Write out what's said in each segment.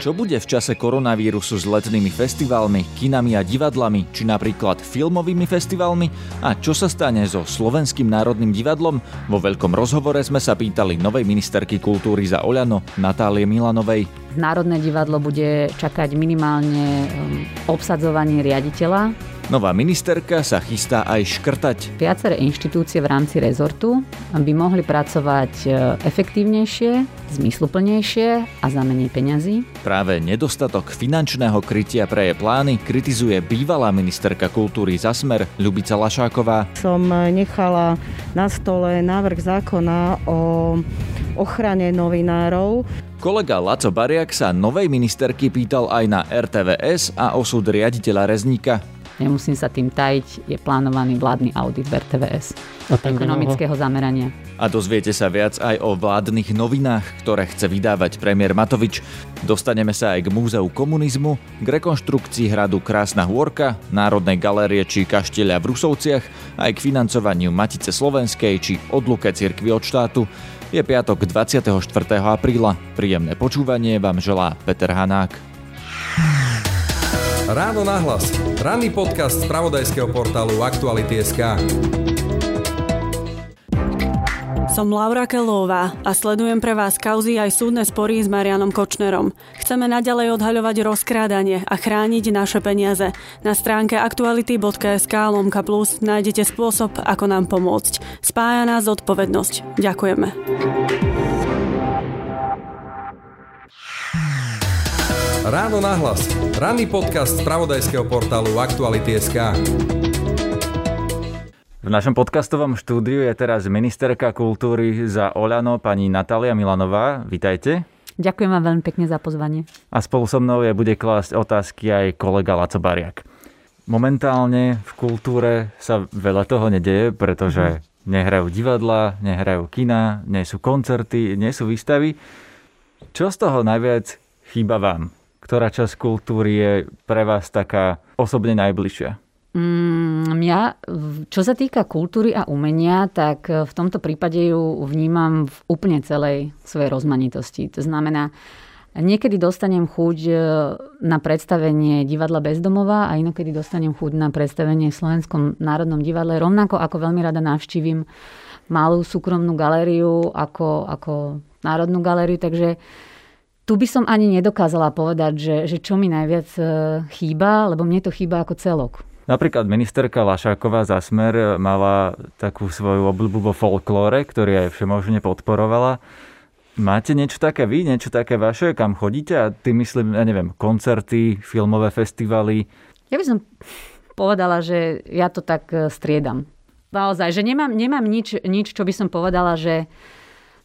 Čo bude v čase koronavírusu s letnými festivalmi, kinami a divadlami, či napríklad filmovými festivalmi? A čo sa stane so Slovenským národným divadlom? Vo veľkom rozhovore sme sa pýtali novej ministerky kultúry za Oľano, Natálie Milanovej. Národné divadlo bude čakať minimálne um, obsadzovanie riaditeľa Nová ministerka sa chystá aj škrtať. Viaceré inštitúcie v rámci rezortu by mohli pracovať e, efektívnejšie, zmysluplnejšie a za menej peňazí. Práve nedostatok finančného krytia pre jej plány kritizuje bývalá ministerka kultúry za smer Ľubica Lašáková. Som nechala na stole návrh zákona o ochrane novinárov. Kolega Laco Bariak sa novej ministerky pýtal aj na RTVS a osud riaditeľa Rezníka nemusím sa tým tajiť, je plánovaný vládny audit v RTVS ekonomického zamerania. A dozviete sa viac aj o vládnych novinách, ktoré chce vydávať premiér Matovič. Dostaneme sa aj k Múzeu komunizmu, k rekonštrukcii hradu Krásna hôrka, Národnej galérie či kaštieľa v Rusovciach, aj k financovaniu Matice Slovenskej či odluke cirkvi od štátu. Je piatok 24. apríla. Príjemné počúvanie vám želá Peter Hanák. Ráno nahlas. Ranný podcast z pravodajského portálu Aktuality.sk. Som Laura Kelová a sledujem pre vás kauzy aj súdne spory s Marianom Kočnerom. Chceme naďalej odhaľovať rozkrádanie a chrániť naše peniaze. Na stránke aktuality.sk lomka plus nájdete spôsob, ako nám pomôcť. Spája nás zodpovednosť. Ďakujeme. Ráno nahlas. Ranný podcast z pravodajského portálu Aktuality.sk. V našom podcastovom štúdiu je teraz ministerka kultúry za Oľano, pani Natália Milanová. Vítajte. Ďakujem vám veľmi pekne za pozvanie. A spolu so mnou je bude klásť otázky aj kolega Laco Bariak. Momentálne v kultúre sa veľa toho nedeje, pretože mm. nehrajú divadla, nehrajú kina, nie sú koncerty, nie sú výstavy. Čo z toho najviac chýba vám? Ktorá časť kultúry je pre vás taká osobne najbližšia? Mm, ja, čo sa týka kultúry a umenia, tak v tomto prípade ju vnímam v úplne celej svojej rozmanitosti. To znamená, niekedy dostanem chuť e, na predstavenie divadla Bezdomova a inokedy dostanem chuť na predstavenie v Slovenskom národnom divadle, rovnako ako veľmi rada navštívim malú súkromnú galériu ako, ako národnú galériu, takže tu by som ani nedokázala povedať, že, že čo mi najviac e, chýba, lebo mne to chýba ako celok. Napríklad ministerka Lašáková za Smer mala takú svoju obľubu vo folklóre, ktorý aj všemožne podporovala. Máte niečo také vy, niečo také vaše, kam chodíte? A ty myslím, ja neviem, koncerty, filmové festivaly? Ja by som povedala, že ja to tak e, striedam. Naozaj, že nemám, nemám nič, nič, čo by som povedala, že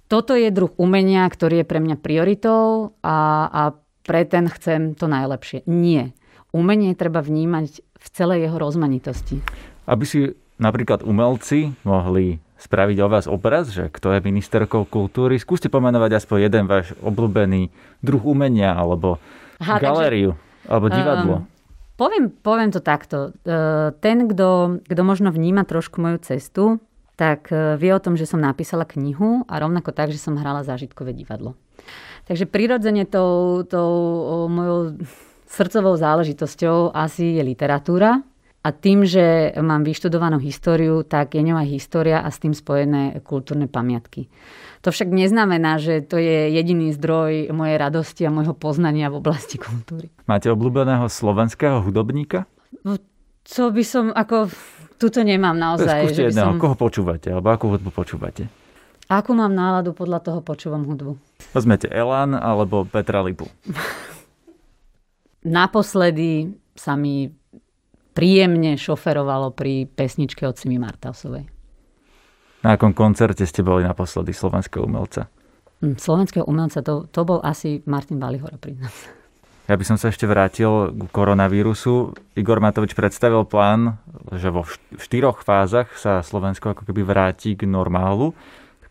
toto je druh umenia, ktorý je pre mňa prioritou a, a pre ten chcem to najlepšie. Nie. Umenie treba vnímať v celej jeho rozmanitosti. Aby si napríklad umelci mohli spraviť o vás obraz, že kto je ministerkou kultúry, skúste pomenovať aspoň jeden váš obľúbený druh umenia alebo Aha, galériu takže, alebo divadlo. Um, poviem, poviem to takto. Uh, ten, kto, kto možno vníma trošku moju cestu, tak e, vie o tom, že som napísala knihu a rovnako tak, že som hrala zážitkové divadlo. Takže prirodzene tou, tou mojou srdcovou záležitosťou asi je literatúra. A tým, že mám vyštudovanú históriu, tak je ňou aj história a s tým spojené kultúrne pamiatky. To však neznamená, že to je jediný zdroj mojej radosti a môjho poznania v oblasti kultúry. Máte obľúbeného slovenského hudobníka? Co by som, ako Tuto nemám naozaj. Skúste jedného, som... koho počúvate, alebo akú hudbu počúvate? Akú mám náladu, podľa toho počúvam hudbu. Vezmete Elan alebo Petra Lipu? Naposledy sa mi príjemne šoferovalo pri pesničke od Simi Martausovej. Na akom koncerte ste boli naposledy slovenského umelca? Hm, slovenského umelca to, to bol asi Martin Balihora pri nás. Ja by som sa ešte vrátil k koronavírusu. Igor Matovič predstavil plán, že vo štyroch fázach sa Slovensko ako keby vráti k normálu.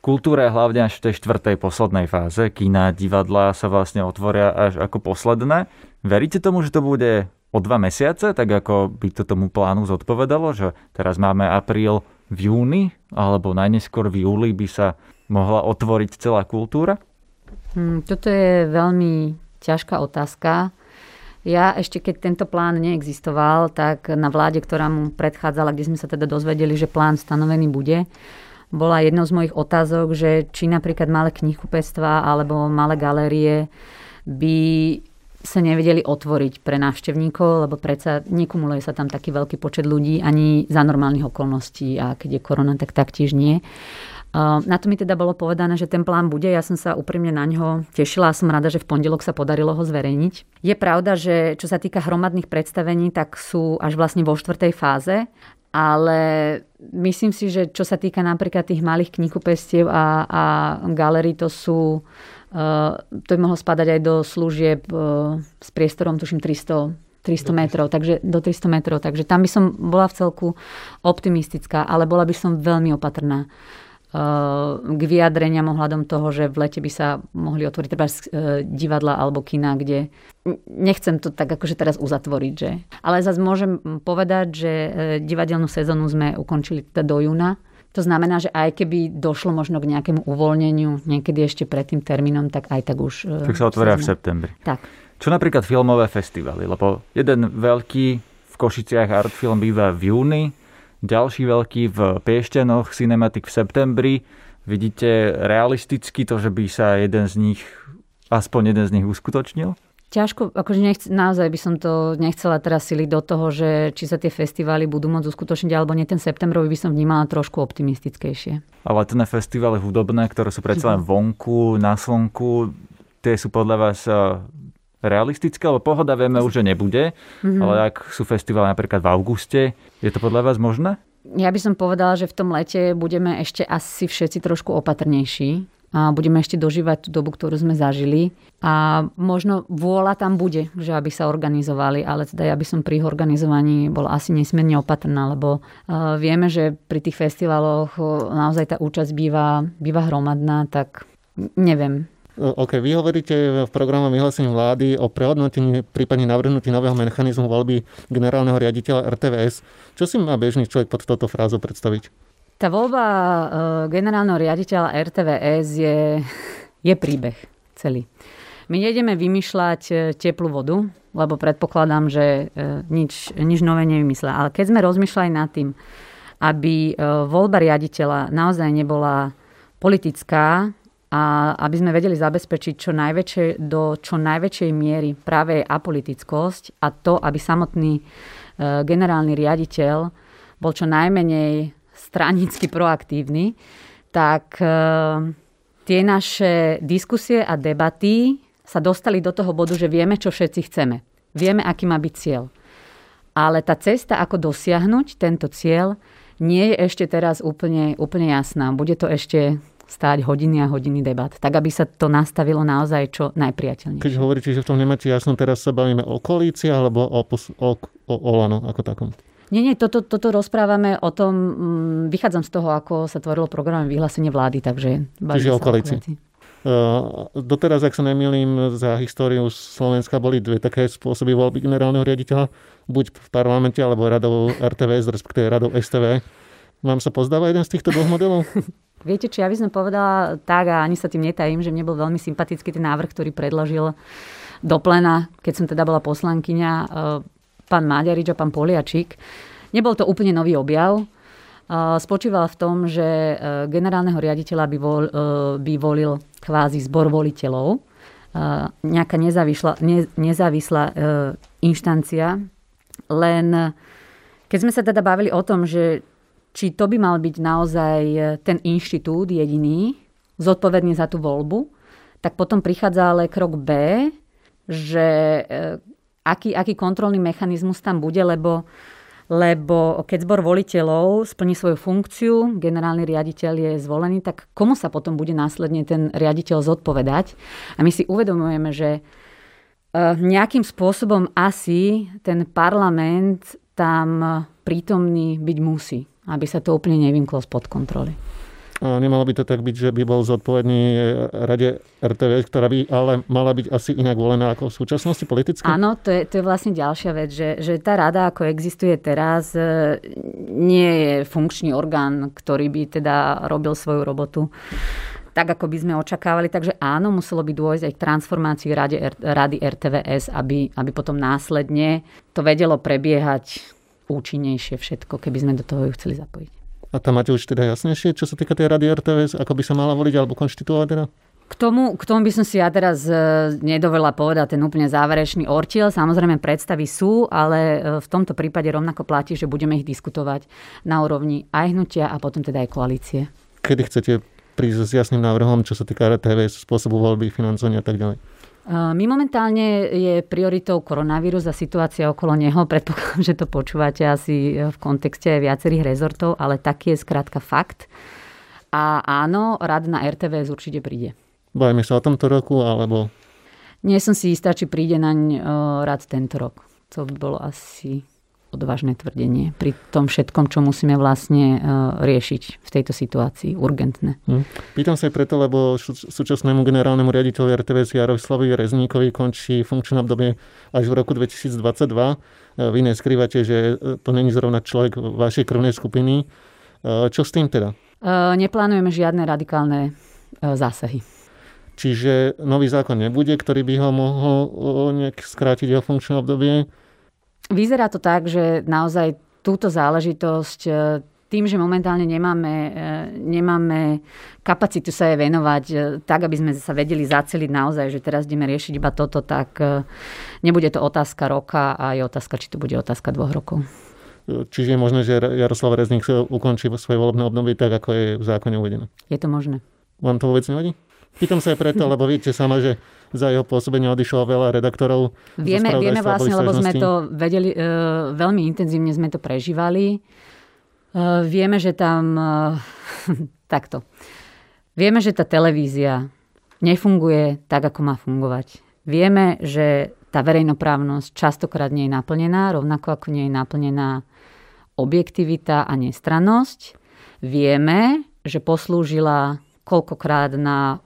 Kultúra je hlavne až v tej štvrtej poslednej fáze. Kína, divadlá sa vlastne otvoria až ako posledné. Veríte tomu, že to bude o dva mesiace, tak ako by to tomu plánu zodpovedalo, že teraz máme apríl v júni, alebo najneskôr v júli by sa mohla otvoriť celá kultúra? Hmm, toto je veľmi ťažká otázka. Ja ešte keď tento plán neexistoval, tak na vláde, ktorá mu predchádzala, kde sme sa teda dozvedeli, že plán stanovený bude, bola jednou z mojich otázok, že či napríklad malé knihkupectvá alebo malé galérie by sa nevedeli otvoriť pre návštevníkov, lebo predsa nekumuluje sa tam taký veľký počet ľudí ani za normálnych okolností a keď je korona, tak taktiež nie. Na to mi teda bolo povedané, že ten plán bude. Ja som sa úprimne na ňo tešila a som rada, že v pondelok sa podarilo ho zverejniť. Je pravda, že čo sa týka hromadných predstavení, tak sú až vlastne vo štvrtej fáze ale myslím si, že čo sa týka napríklad tých malých knihkupectiev a, a galerí, to sú, uh, to by mohlo spadať aj do služieb uh, s priestorom, tuším, 300, 300 metrov, takže do 300 metrov, takže tam by som bola v celku optimistická, ale bola by som veľmi opatrná k vyjadreniam ohľadom toho, že v lete by sa mohli otvoriť treba e, divadla alebo kina, kde nechcem to tak akože teraz uzatvoriť, že. Ale zase môžem povedať, že e, divadelnú sezónu sme ukončili teda do júna. To znamená, že aj keby došlo možno k nejakému uvoľneniu niekedy ešte pred tým termínom, tak aj tak už... E, tak sa otvoria v septembri. Tak. Čo napríklad filmové festivaly? Lebo jeden veľký v Košiciach art film býva v júni, ďalší veľký v Piešťanoch, Cinematic v septembri. Vidíte realisticky to, že by sa jeden z nich, aspoň jeden z nich uskutočnil? Ťažko, akože nechc, naozaj by som to nechcela teraz siliť do toho, že či sa tie festivály budú môcť uskutočniť alebo nie, ten septembrový by som vnímala trošku optimistickejšie. Ale letné festivály hudobné, ktoré sú predsa len mhm. vonku, na slnku, tie sú podľa vás realistické, lebo pohoda vieme už, že nebude, mm-hmm. ale ak sú festivály napríklad v auguste, je to podľa vás možné? Ja by som povedala, že v tom lete budeme ešte asi všetci trošku opatrnejší a budeme ešte dožívať tú dobu, ktorú sme zažili. A možno vôľa tam bude, že aby sa organizovali, ale teda ja by som pri organizovaní bola asi nesmierne opatrná, lebo uh, vieme, že pri tých festivaloch naozaj tá účasť býva, býva hromadná, tak neviem, OK, vy hovoríte v programovom vyhlásení vlády o prehodnotení, prípadne navrhnutí nového mechanizmu voľby generálneho riaditeľa RTVS. Čo si má bežný človek pod touto frázou predstaviť? Tá voľba e, generálneho riaditeľa RTVS je, je príbeh celý. My nejdeme vymýšľať e, teplú vodu, lebo predpokladám, že e, nič, nič nové nevymyslia. Ale keď sme rozmýšľali nad tým, aby voľba riaditeľa naozaj nebola politická, a aby sme vedeli zabezpečiť čo najväčšie, do čo najväčšej miery práve apolitickosť a to, aby samotný e, generálny riaditeľ bol čo najmenej stranicky proaktívny, tak e, tie naše diskusie a debaty sa dostali do toho bodu, že vieme, čo všetci chceme. Vieme, aký má byť cieľ. Ale tá cesta, ako dosiahnuť tento cieľ, nie je ešte teraz úplne, úplne jasná. Bude to ešte stáť hodiny a hodiny debat, tak aby sa to nastavilo naozaj čo najpriateľnejšie. Keď hovoríte, že v tom nemáte jasno, teraz sa bavíme o koalícii alebo o, o, o Olano ako takom? Nie, nie, toto, toto rozprávame o tom, mm, vychádzam z toho, ako sa tvorilo program vyhlásenie vlády, takže Čiže o koalícii. Uh, doteraz, ak sa nemýlim, za históriu Slovenska boli dve také spôsoby voľby generálneho riaditeľa, buď v parlamente, alebo radou RTVS, respektíve radou STV. Vám sa pozdáva jeden z týchto dvoch modelov? Viete, či ja by som povedala tak, a ani sa tým netajím, že mne bol veľmi sympatický ten návrh, ktorý predložil do plena, keď som teda bola poslankyňa, e, pán Maďarič a pán Poliačik. Nebol to úplne nový objav. E, spočíval v tom, že e, generálneho riaditeľa by, vol, by volil kvázi zbor voliteľov, nejaká nezávislá, ne, nezávislá inštancia. Len keď sme sa teda bavili o tom, že či to by mal byť naozaj e, ten inštitút jediný, zodpovedný za tú voľbu, tak potom prichádza ale krok B, že e, aký, aký kontrolný mechanizmus tam bude, lebo, lebo keď zbor voliteľov splní svoju funkciu, generálny riaditeľ je zvolený, tak komu sa potom bude následne ten riaditeľ zodpovedať? A my si uvedomujeme, že e, nejakým spôsobom asi ten parlament tam prítomný byť musí aby sa to úplne nevymklo spod kontroly. A nemalo by to tak byť, že by bol zodpovedný rade RTV, ktorá by ale mala byť asi inak volená ako v súčasnosti politicky? Áno, to je, to je vlastne ďalšia vec, že, že tá rada, ako existuje teraz, e, nie je funkčný orgán, ktorý by teda robil svoju robotu tak, ako by sme očakávali. Takže áno, muselo by dôjsť aj k transformácii rady, rady RTVS, aby, aby potom následne to vedelo prebiehať účinnejšie všetko, keby sme do toho ju chceli zapojiť. A tam máte už teda jasnejšie, čo sa týka tej rady RTVS, ako by sa mala voliť alebo konštituovať teda? K tomu, k tomu by som si ja teraz e, nedovolila povedať ten úplne záverečný ortiel. Samozrejme predstavy sú, ale e, v tomto prípade rovnako platí, že budeme ich diskutovať na úrovni aj hnutia a potom teda aj koalície. Kedy chcete prísť s jasným návrhom, čo sa týka RTV, spôsobu voľby, financovania a tak ďalej? My momentálne je prioritou koronavírus a situácia okolo neho. Predpokladám, že to počúvate asi v kontexte viacerých rezortov, ale taký je skrátka fakt. A áno, rad na RTVS určite príde. Bajme sa o tomto roku, alebo... Nie som si istá, či príde naň rad tento rok. To by bolo asi odvážne tvrdenie pri tom všetkom, čo musíme vlastne riešiť v tejto situácii, urgentné. Hm. Pýtam sa aj preto, lebo súčasnému generálnemu riaditeľu RTVS Jaroslavi Rezníkovi končí funkčné obdobie až v roku 2022. Vy neskrývate, že to není zrovna človek vašej krvnej skupiny. Čo s tým teda? Neplánujeme žiadne radikálne zásahy. Čiže nový zákon nebude, ktorý by ho mohol nejak skrátiť jeho funkčné obdobie? Vyzerá to tak, že naozaj túto záležitosť e, tým, že momentálne nemáme, e, nemáme kapacitu sa jej venovať e, tak, aby sme sa vedeli zaceliť naozaj, že teraz ideme riešiť iba toto, tak nebude to otázka roka a je otázka, či to bude otázka dvoch rokov. Čiže je možné, že Jaroslav Rezník ukončí svoje volebné obdobie tak, ako je v zákone uvedené? Je to možné. Vám to vôbec nevadí? Pýtam sa aj preto, lebo viete sama, že za jeho pôsobenie odišlo veľa redaktorov. Vieme, vieme vlastne, lebo sme to vedeli, uh, veľmi intenzívne sme to prežívali. Uh, vieme, že tam... Uh, takto. Vieme, že tá televízia nefunguje tak, ako má fungovať. Vieme, že tá verejnoprávnosť častokrát nie je naplnená, rovnako ako nie je naplnená objektivita a nestrannosť. Vieme, že poslúžila koľkokrát na,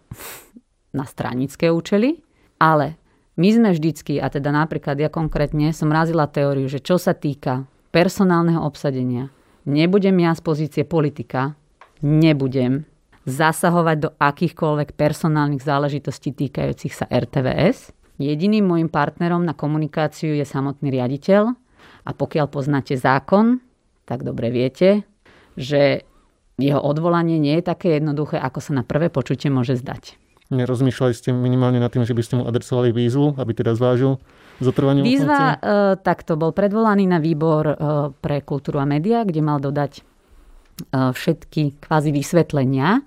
na stranické účely, ale my sme vždycky, a teda napríklad ja konkrétne som razila teóriu, že čo sa týka personálneho obsadenia, nebudem ja z pozície politika, nebudem zasahovať do akýchkoľvek personálnych záležitostí týkajúcich sa RTVS. Jediným môjim partnerom na komunikáciu je samotný riaditeľ a pokiaľ poznáte zákon, tak dobre viete, že jeho odvolanie nie je také jednoduché, ako sa na prvé počutie môže zdať. Nerozmýšľali ste minimálne nad tým, že by ste mu adresovali výzvu, aby teda zvážil zotrvanie Výzva e, takto bol predvolaný na výbor e, pre kultúru a média, kde mal dodať e, všetky kvázi vysvetlenia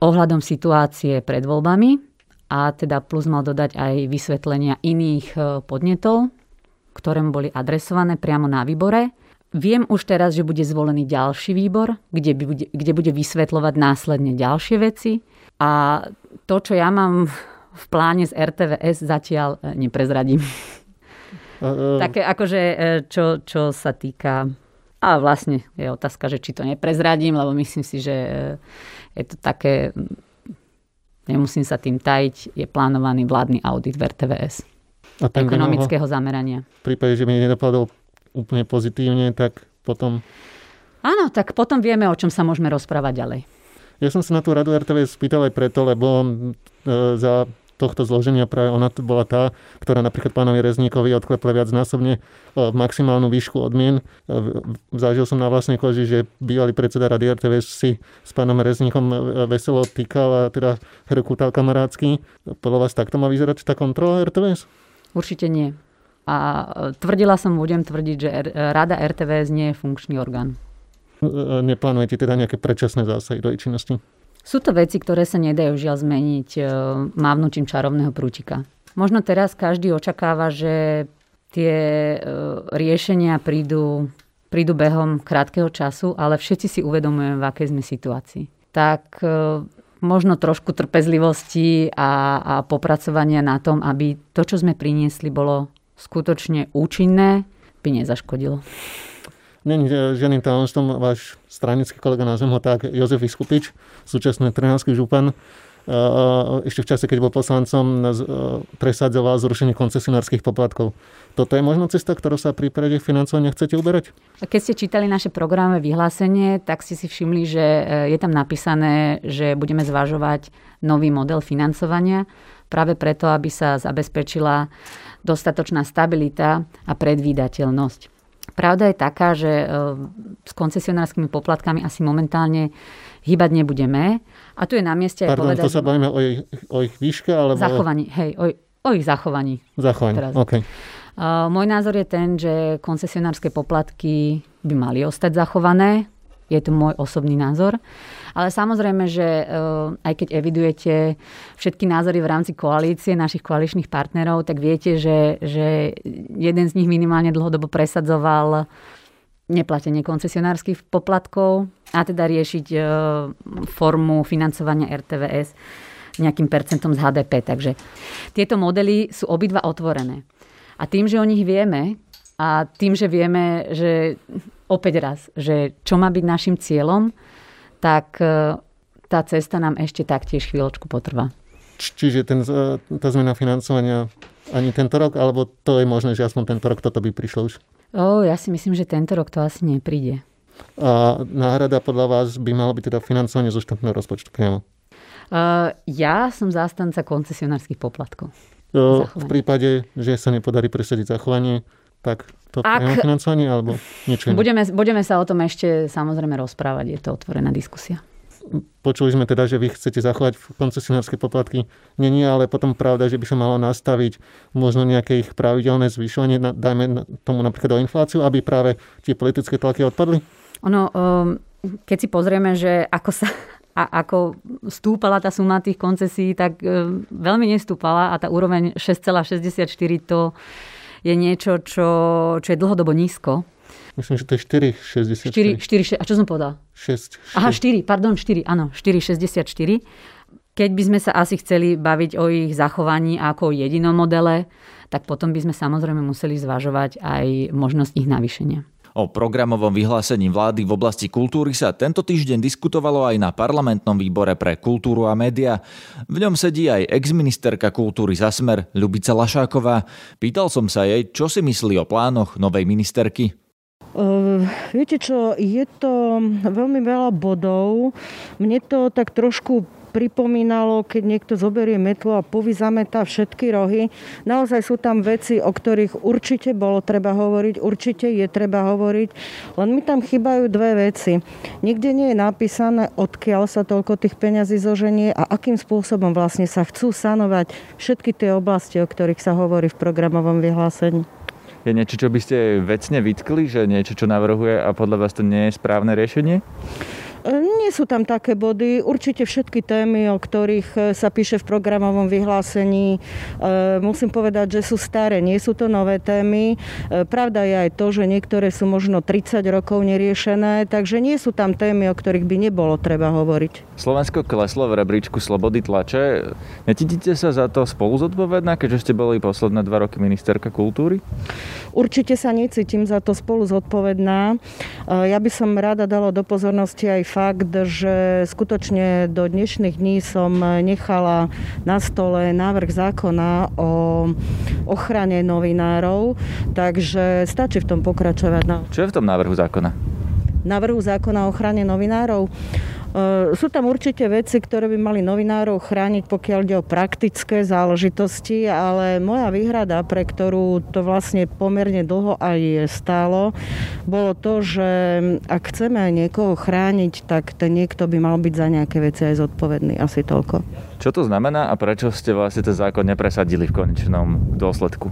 ohľadom situácie pred voľbami a teda plus mal dodať aj vysvetlenia iných e, podnetov, ktoré mu boli adresované priamo na výbore Viem už teraz, že bude zvolený ďalší výbor, kde, bude, kde bude vysvetľovať následne ďalšie veci. A to, čo ja mám v pláne z RTVS, zatiaľ e, neprezradím. Uh. Také akože, e, čo, čo sa týka... A vlastne je otázka, že či to neprezradím, lebo myslím si, že e, je to také... Nemusím sa tým tajiť. Je plánovaný vládny audit v RTVS. A ekonomického zamerania. V prípade, že mi nedopadol úplne pozitívne, tak potom... Áno, tak potom vieme, o čom sa môžeme rozprávať ďalej. Ja som sa na tú radu RTV spýtal aj preto, lebo e, za tohto zloženia práve ona bola tá, ktorá napríklad pánovi Rezníkovi odklepla viac násobne e, maximálnu výšku odmien. E, zažil som na vlastnej koži, že bývalý predseda rady RTV si s pánom Rezníkom veselo týkal a teda hrkutal kamarátsky. Podľa vás takto má vyzerať tá kontrola RTVS? Určite nie. A e, tvrdila som, budem tvrdiť, že Rada RTVS nie je funkčný orgán. E, e, neplánujete teda nejaké predčasné zásahy do jej činnosti? Sú to veci, ktoré sa nedajú žiaľ zmeniť mávnutím čarovného prútika. Možno teraz každý očakáva, že tie riešenia prídu, prídu behom krátkeho času, ale všetci si uvedomujeme, v akej sme situácii. Tak možno trošku trpezlivosti a, a popracovania na tom, aby to, čo sme priniesli, bolo skutočne účinné, by nezaškodilo. Není žiadnym tajomstvom váš stranický kolega, nazvem ho tak, Jozef Iskupič, súčasný trenársky župan, ešte v čase, keď bol poslancom, presadzoval zrušenie koncesionárskych poplatkov. Toto je možno cesta, ktorú sa pri prípade financovania chcete uberať? Keď ste čítali naše programy vyhlásenie, tak ste si všimli, že e, je tam napísané, že budeme zvažovať nový model financovania práve preto, aby sa zabezpečila dostatočná stabilita a predvídateľnosť. Pravda je taká, že e, s koncesionárskymi poplatkami asi momentálne hýbať nebudeme. A tu je na mieste aj Pardon, povedať... to sa bavíme o ich, o ich výške? Alebo... Zachovaní, hej, o, o ich zachovaní. Zachovaní, Teraz. Okay. Môj názor je ten, že koncesionárske poplatky by mali ostať zachované. Je to môj osobný názor. Ale samozrejme, že e, aj keď evidujete všetky názory v rámci koalície, našich koaličných partnerov, tak viete, že, že jeden z nich minimálne dlhodobo presadzoval neplatenie koncesionárskych poplatkov a teda riešiť e, formu financovania RTVS nejakým percentom z HDP. Takže tieto modely sú obidva otvorené. A tým, že o nich vieme a tým, že vieme, že opäť raz, že čo má byť našim cieľom, tak e, tá cesta nám ešte taktiež chvíľočku potrvá. Čiže ten, e, tá zmena financovania ani tento rok, alebo to je možné, že aspoň tento rok toto by prišlo už? O, ja si myslím, že tento rok to asi nepríde. A náhrada podľa vás by malo byť teda financovanie zo štátneho rozpočtu priamo? Uh, ja som zástanca koncesionárskych poplatkov. To v prípade, že sa nepodarí presadiť zachovanie, tak to Ak... financovanie alebo niečo iné? Budeme, budeme sa o tom ešte samozrejme rozprávať, je to otvorená diskusia. Počuli sme teda, že vy chcete zachovať koncesionárske poplatky. Není ale potom pravda, že by sa malo nastaviť možno nejaké ich pravidelné zvyšovanie, dajme tomu napríklad o infláciu, aby práve tie politické tlaky odpadli? Ono, um, keď si pozrieme, že ako sa, a ako stúpala tá suma tých koncesí, tak e, veľmi nestúpala a tá úroveň 6,64 to je niečo, čo, čo je dlhodobo nízko. Myslím, že to je 4,64. 4, 4, a čo som povedal? 6. 4. Aha, 4, pardon, 4, áno, 4,64. Keď by sme sa asi chceli baviť o ich zachovaní ako o jedinom modele, tak potom by sme samozrejme museli zvažovať aj možnosť ich navýšenia. O programovom vyhlásení vlády v oblasti kultúry sa tento týždeň diskutovalo aj na parlamentnom výbore pre kultúru a média. V ňom sedí aj exministerka kultúry za smer Ľubica Lašáková. Pýtal som sa jej, čo si myslí o plánoch novej ministerky. Uh, viete čo, je to veľmi veľa bodov. Mne to tak trošku pripomínalo, keď niekto zoberie metlo a povyzametá všetky rohy. Naozaj sú tam veci, o ktorých určite bolo treba hovoriť, určite je treba hovoriť, len mi tam chýbajú dve veci. Nikde nie je napísané, odkiaľ sa toľko tých peňazí zoženie a akým spôsobom vlastne sa chcú sanovať všetky tie oblasti, o ktorých sa hovorí v programovom vyhlásení. Je niečo, čo by ste vecne vytkli, že niečo, čo navrhuje a podľa vás to nie je správne riešenie? Nie sú tam také body. Určite všetky témy, o ktorých e, sa píše v programovom vyhlásení, e, musím povedať, že sú staré, nie sú to nové témy. E, pravda je aj to, že niektoré sú možno 30 rokov neriešené, takže nie sú tam témy, o ktorých by nebolo treba hovoriť. Slovensko kleslo v rebríčku slobody tlače. Necítite sa za to spolu zodpovedná, keďže ste boli posledné dva roky ministerka kultúry? Určite sa necítim za to spolu zodpovedná. Ja by som rada dala do pozornosti aj fakt, že skutočne do dnešných dní som nechala na stole návrh zákona o ochrane novinárov, takže stačí v tom pokračovať. Čo je v tom návrhu zákona? Návrhu zákona o ochrane novinárov? E, sú tam určite veci, ktoré by mali novinárov chrániť, pokiaľ ide o praktické záležitosti, ale moja výhrada, pre ktorú to vlastne pomerne dlho aj stálo, bolo to, že ak chceme niekoho chrániť, tak ten niekto by mal byť za nejaké veci aj zodpovedný. Asi toľko. Čo to znamená a prečo ste vlastne ten zákon nepresadili v konečnom dôsledku?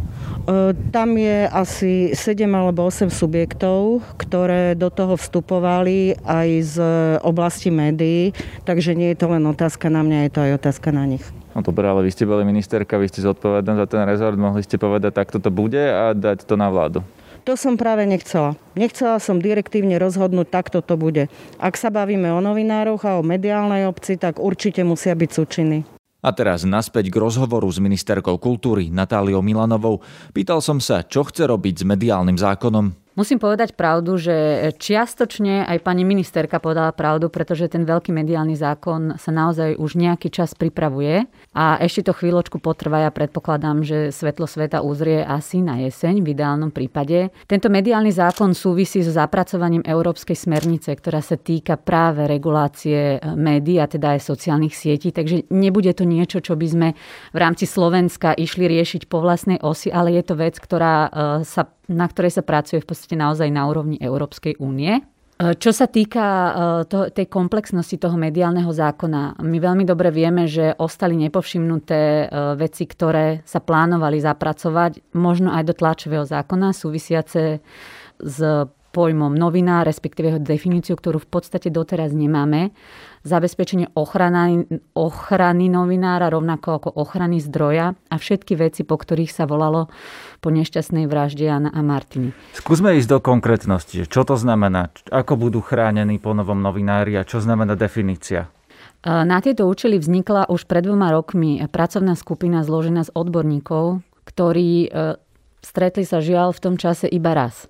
Tam je asi 7 alebo 8 subjektov, ktoré do toho vstupovali aj z oblasti médií, takže nie je to len otázka na mňa, je to aj otázka na nich. No dobre, ale vy ste boli ministerka, vy ste zodpovedná za ten rezort, mohli ste povedať, takto to bude a dať to na vládu. To som práve nechcela. Nechcela som direktívne rozhodnúť, takto to bude. Ak sa bavíme o novinároch a o mediálnej obci, tak určite musia byť súčinní. A teraz naspäť k rozhovoru s ministerkou kultúry Natáliou Milanovou. Pýtal som sa, čo chce robiť s mediálnym zákonom. Musím povedať pravdu, že čiastočne aj pani ministerka povedala pravdu, pretože ten veľký mediálny zákon sa naozaj už nejaký čas pripravuje a ešte to chvíľočku potrvá. Ja predpokladám, že svetlo sveta uzrie asi na jeseň v ideálnom prípade. Tento mediálny zákon súvisí so zapracovaním Európskej smernice, ktorá sa týka práve regulácie médií a teda aj sociálnych sietí, takže nebude to niečo, čo by sme v rámci Slovenska išli riešiť po vlastnej osi, ale je to vec, ktorá e, sa na ktorej sa pracuje v podstate naozaj na úrovni Európskej únie. E, čo sa týka e, to, tej komplexnosti toho mediálneho zákona, my veľmi dobre vieme, že ostali nepovšimnuté e, veci, ktoré sa plánovali zapracovať, možno aj do tlačového zákona, súvisiace s pojmom novinár, respektíve jeho definíciu, ktorú v podstate doteraz nemáme zabezpečenie ochrany, ochrany novinára, rovnako ako ochrany zdroja a všetky veci, po ktorých sa volalo po nešťastnej vražde Jana a Martiny. Skúsme ísť do konkrétnosti. Čo to znamená? Ako budú chránení po novom novinári a čo znamená definícia? Na tieto účely vznikla už pred dvoma rokmi pracovná skupina zložená z odborníkov, ktorí e, stretli sa žiaľ v tom čase iba raz.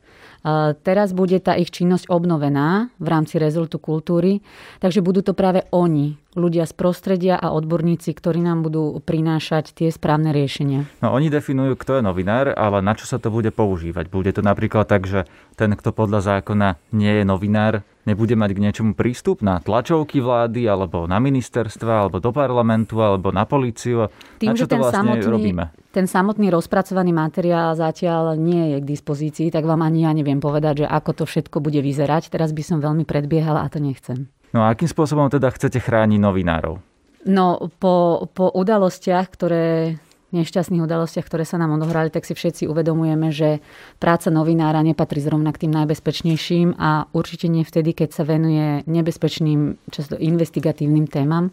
Teraz bude tá ich činnosť obnovená v rámci rezultu kultúry, takže budú to práve oni, ľudia z prostredia a odborníci, ktorí nám budú prinášať tie správne riešenia. No oni definujú, kto je novinár, ale na čo sa to bude používať? Bude to napríklad tak, že ten, kto podľa zákona nie je novinár, nebude mať k niečomu prístup na tlačovky vlády, alebo na ministerstva, alebo do parlamentu, alebo na políciu. Tým, na čo to vlastne samotný, robíme? Ten samotný rozpracovaný materiál zatiaľ nie je k dispozícii, tak vám ani ja neviem povedať, že ako to všetko bude vyzerať. Teraz by som veľmi predbiehala a to nechcem. No a akým spôsobom teda chcete chrániť novinárov? No po, po udalostiach, ktoré nešťastných udalostiach, ktoré sa nám odohrali, tak si všetci uvedomujeme, že práca novinára nepatrí zrovna k tým najbezpečnejším a určite nie vtedy, keď sa venuje nebezpečným, často investigatívnym témam,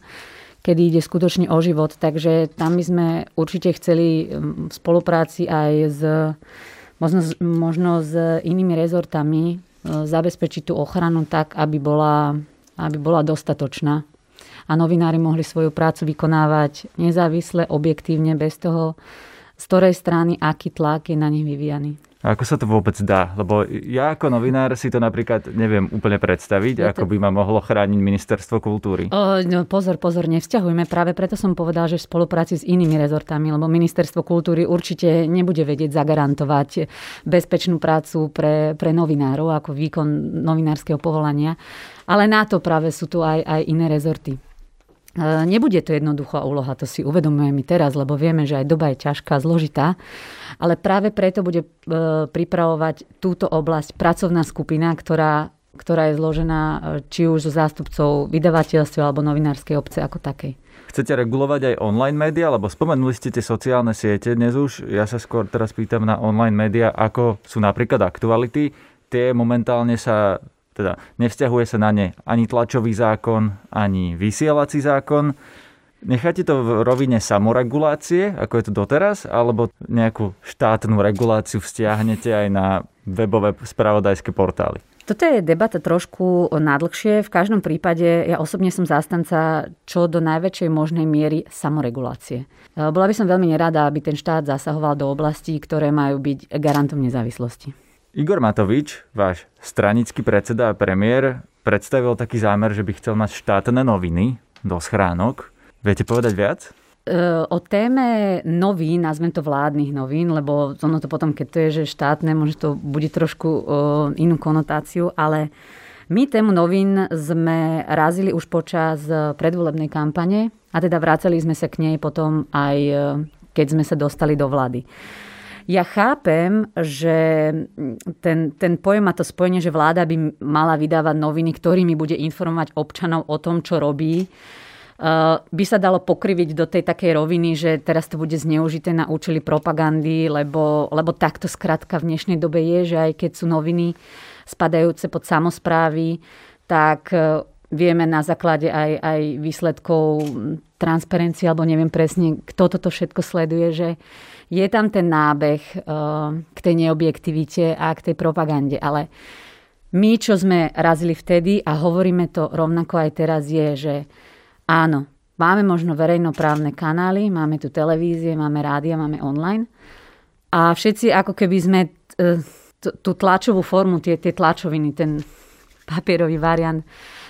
kedy ide skutočne o život. Takže tam by sme určite chceli v spolupráci aj s, možno, možno s inými rezortami e, zabezpečiť tú ochranu tak, aby bola, aby bola dostatočná a novinári mohli svoju prácu vykonávať nezávisle, objektívne, bez toho, z ktorej strany aký tlak je na nich vyvíjaný. A ako sa to vôbec dá? Lebo ja ako novinár si to napríklad neviem úplne predstaviť, ja to... ako by ma mohlo chrániť ministerstvo kultúry. O, no, pozor, pozor, nevzťahujme. Práve preto som povedal, že v spolupráci s inými rezortami, lebo ministerstvo kultúry určite nebude vedieť zagarantovať bezpečnú prácu pre, pre novinárov ako výkon novinárskeho povolania. Ale na to práve sú tu aj, aj iné rezorty. E, nebude to jednoduchá úloha, to si uvedomujeme teraz, lebo vieme, že aj doba je ťažká, zložitá, ale práve preto bude e, pripravovať túto oblasť pracovná skupina, ktorá, ktorá je zložená e, či už zo zástupcov vydavateľstva alebo novinárskej obce ako takej. Chcete regulovať aj online médiá, lebo spomenuli ste tie sociálne siete dnes už. Ja sa skôr teraz pýtam na online médiá, ako sú napríklad aktuality. Tie momentálne sa teda nevzťahuje sa na ne ani tlačový zákon, ani vysielací zákon. Necháte to v rovine samoregulácie, ako je to doteraz, alebo nejakú štátnu reguláciu vzťahnete aj na webové spravodajské portály? Toto je debata trošku nádlhšie. V každom prípade ja osobne som zástanca čo do najväčšej možnej miery samoregulácie. Bola by som veľmi nerada, aby ten štát zasahoval do oblastí, ktoré majú byť garantom nezávislosti. Igor Matovič, váš stranický predseda a premiér, predstavil taký zámer, že by chcel mať štátne noviny do schránok. Viete povedať viac? E, o téme novín, nazvem to vládnych novín, lebo ono to potom, keď to je, že štátne, môže to bude trošku e, inú konotáciu, ale my tému novín sme razili už počas predvolebnej kampane a teda vraceli sme sa k nej potom aj e, keď sme sa dostali do vlády. Ja chápem, že ten, ten pojem a to spojenie, že vláda by mala vydávať noviny, ktorými bude informovať občanov o tom, čo robí, Uh, by sa dalo pokriviť do tej takej roviny, že teraz to bude zneužité na účely propagandy, lebo, lebo takto skrátka v dnešnej dobe je, že aj keď sú noviny spadajúce pod samozprávy, tak uh, vieme na základe aj, aj výsledkov transparencie, alebo neviem presne, kto toto všetko sleduje, že je tam ten nábeh eh, k tej neobjektivite a k tej propagande. Ale my, čo sme razili vtedy a hovoríme to rovnako aj teraz, je, že áno, máme možno verejnoprávne kanály, máme tu televízie, máme rádia, máme online a všetci ako keby sme eh, tú tlačovú formu, tie, tie tlačoviny, ten papierový variant,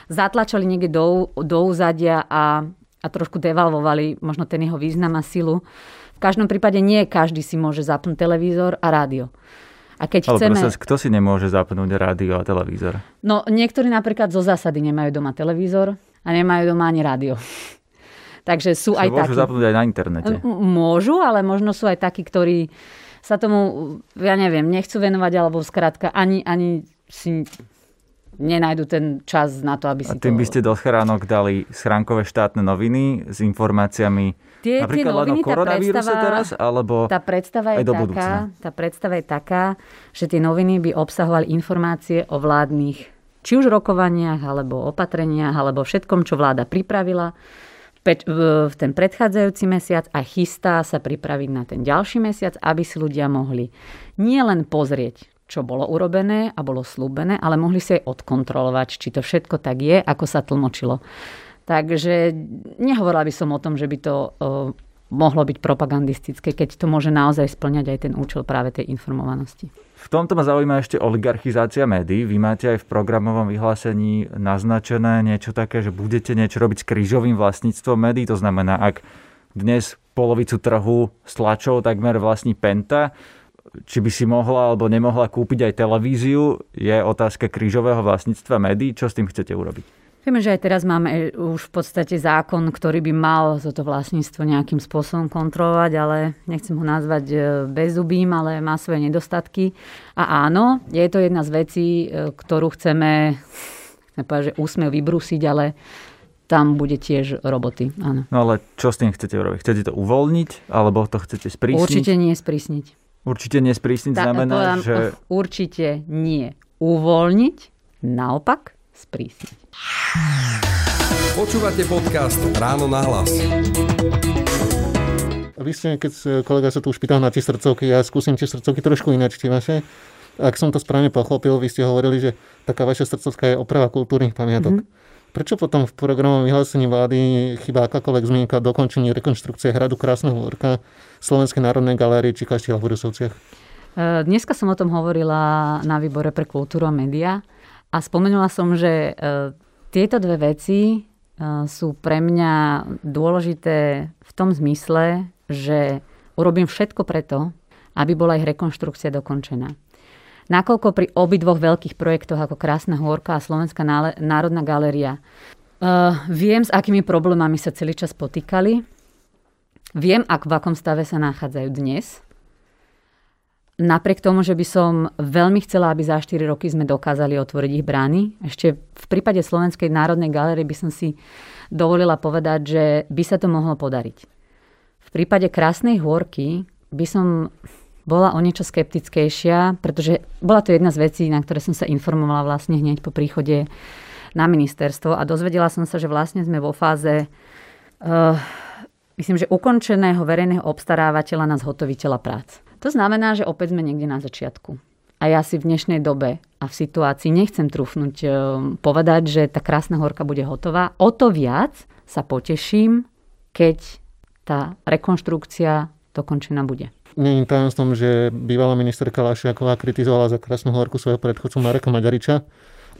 zatlačali niekde do, do úzadia a, a trošku devalvovali možno ten jeho význam a silu. V každom prípade nie každý si môže zapnúť televízor a rádio. A keď Ale chceme... Prosím, kto si nemôže zapnúť rádio a televízor? No, niektorí napríklad zo zásady nemajú doma televízor a nemajú doma ani rádio. Takže sú aj môžu takí... zapnúť aj na internete. Môžu, ale možno sú aj takí, ktorí sa tomu, ja neviem, nechcú venovať, alebo skrátka ani, ani si nenajdu ten čas na to, aby si A tým to... by ste do schránok dali schránkové štátne noviny s informáciami tie, napríklad tie noviny, koronavíruse predstava, teraz, alebo tá predstava je taká, budúcna? Tá predstava je taká, že tie noviny by obsahovali informácie o vládnych či už rokovaniach, alebo opatreniach, alebo všetkom, čo vláda pripravila v ten predchádzajúci mesiac a chystá sa pripraviť na ten ďalší mesiac, aby si ľudia mohli nie len pozrieť, čo bolo urobené a bolo slúbené, ale mohli si aj odkontrolovať, či to všetko tak je, ako sa tlmočilo. Takže nehovorila by som o tom, že by to mohlo byť propagandistické, keď to môže naozaj splňať aj ten účel práve tej informovanosti. V tomto ma zaujíma ešte oligarchizácia médií. Vy máte aj v programovom vyhlásení naznačené niečo také, že budete niečo robiť s krížovým vlastníctvom médií. To znamená, ak dnes polovicu trhu s tlačou takmer vlastní Penta, či by si mohla alebo nemohla kúpiť aj televíziu, je otázka krížového vlastníctva médií. Čo s tým chcete urobiť? Vieme, že aj teraz máme už v podstate zákon, ktorý by mal toto vlastníctvo nejakým spôsobom kontrolovať, ale nechcem ho nazvať e, bezzubým, ale má svoje nedostatky. A áno, je to jedna z vecí, e, ktorú chceme, chcem povedať, že úsmev vybrúsiť, ale tam bude tiež roboty. Áno. No ale čo s tým chcete urobiť? Chcete to uvoľniť, alebo to chcete sprísniť? Určite nie sprísniť. Určite nesprísniť znamená, povedám, že... Určite nie. Uvoľniť, naopak sprísniť. Počúvate podcast Ráno na hlas. Vy ste, keď kolega sa tu už pýtal na tie srdcovky, ja skúsim tie srdcovky trošku ináč, tie vaše. Ak som to správne pochopil, vy ste hovorili, že taká vaša srdcovka je oprava kultúrnych pamiatok. Mm-hmm. Prečo potom v programovom vyhlásení vlády chýba akákoľvek zmienka dokončenie rekonštrukcie hradu Krásneho Horka, Slovenskej národnej galérie či kaštiela v Rusovciach? E, dneska som o tom hovorila na výbore pre kultúru a média a spomenula som, že e, tieto dve veci e, sú pre mňa dôležité v tom zmysle, že urobím všetko preto, aby bola ich rekonštrukcia dokončená. Nakoľko pri obidvoch veľkých projektoch ako Krásna Hôrka a Slovenská národná galéria uh, viem, s akými problémami sa celý čas potýkali Viem, ak v akom stave sa nachádzajú dnes. Napriek tomu, že by som veľmi chcela, aby za 4 roky sme dokázali otvoriť ich brány, ešte v prípade Slovenskej národnej galerie by som si dovolila povedať, že by sa to mohlo podariť. V prípade Krásnej hôrky by som bola o niečo skeptickejšia, pretože bola to jedna z vecí, na ktoré som sa informovala vlastne hneď po príchode na ministerstvo a dozvedela som sa, že vlastne sme vo fáze uh, myslím, že ukončeného verejného obstarávateľa na zhotoviteľa prác. To znamená, že opäť sme niekde na začiatku. A ja si v dnešnej dobe a v situácii nechcem trúfnuť e, povedať, že tá krásna horka bude hotová. O to viac sa poteším, keď tá rekonštrukcia dokončená bude. Není tajomstvom, že bývalá ministerka Lašiaková kritizovala za krásnu horku svojho predchodcu Mareka Maďariča.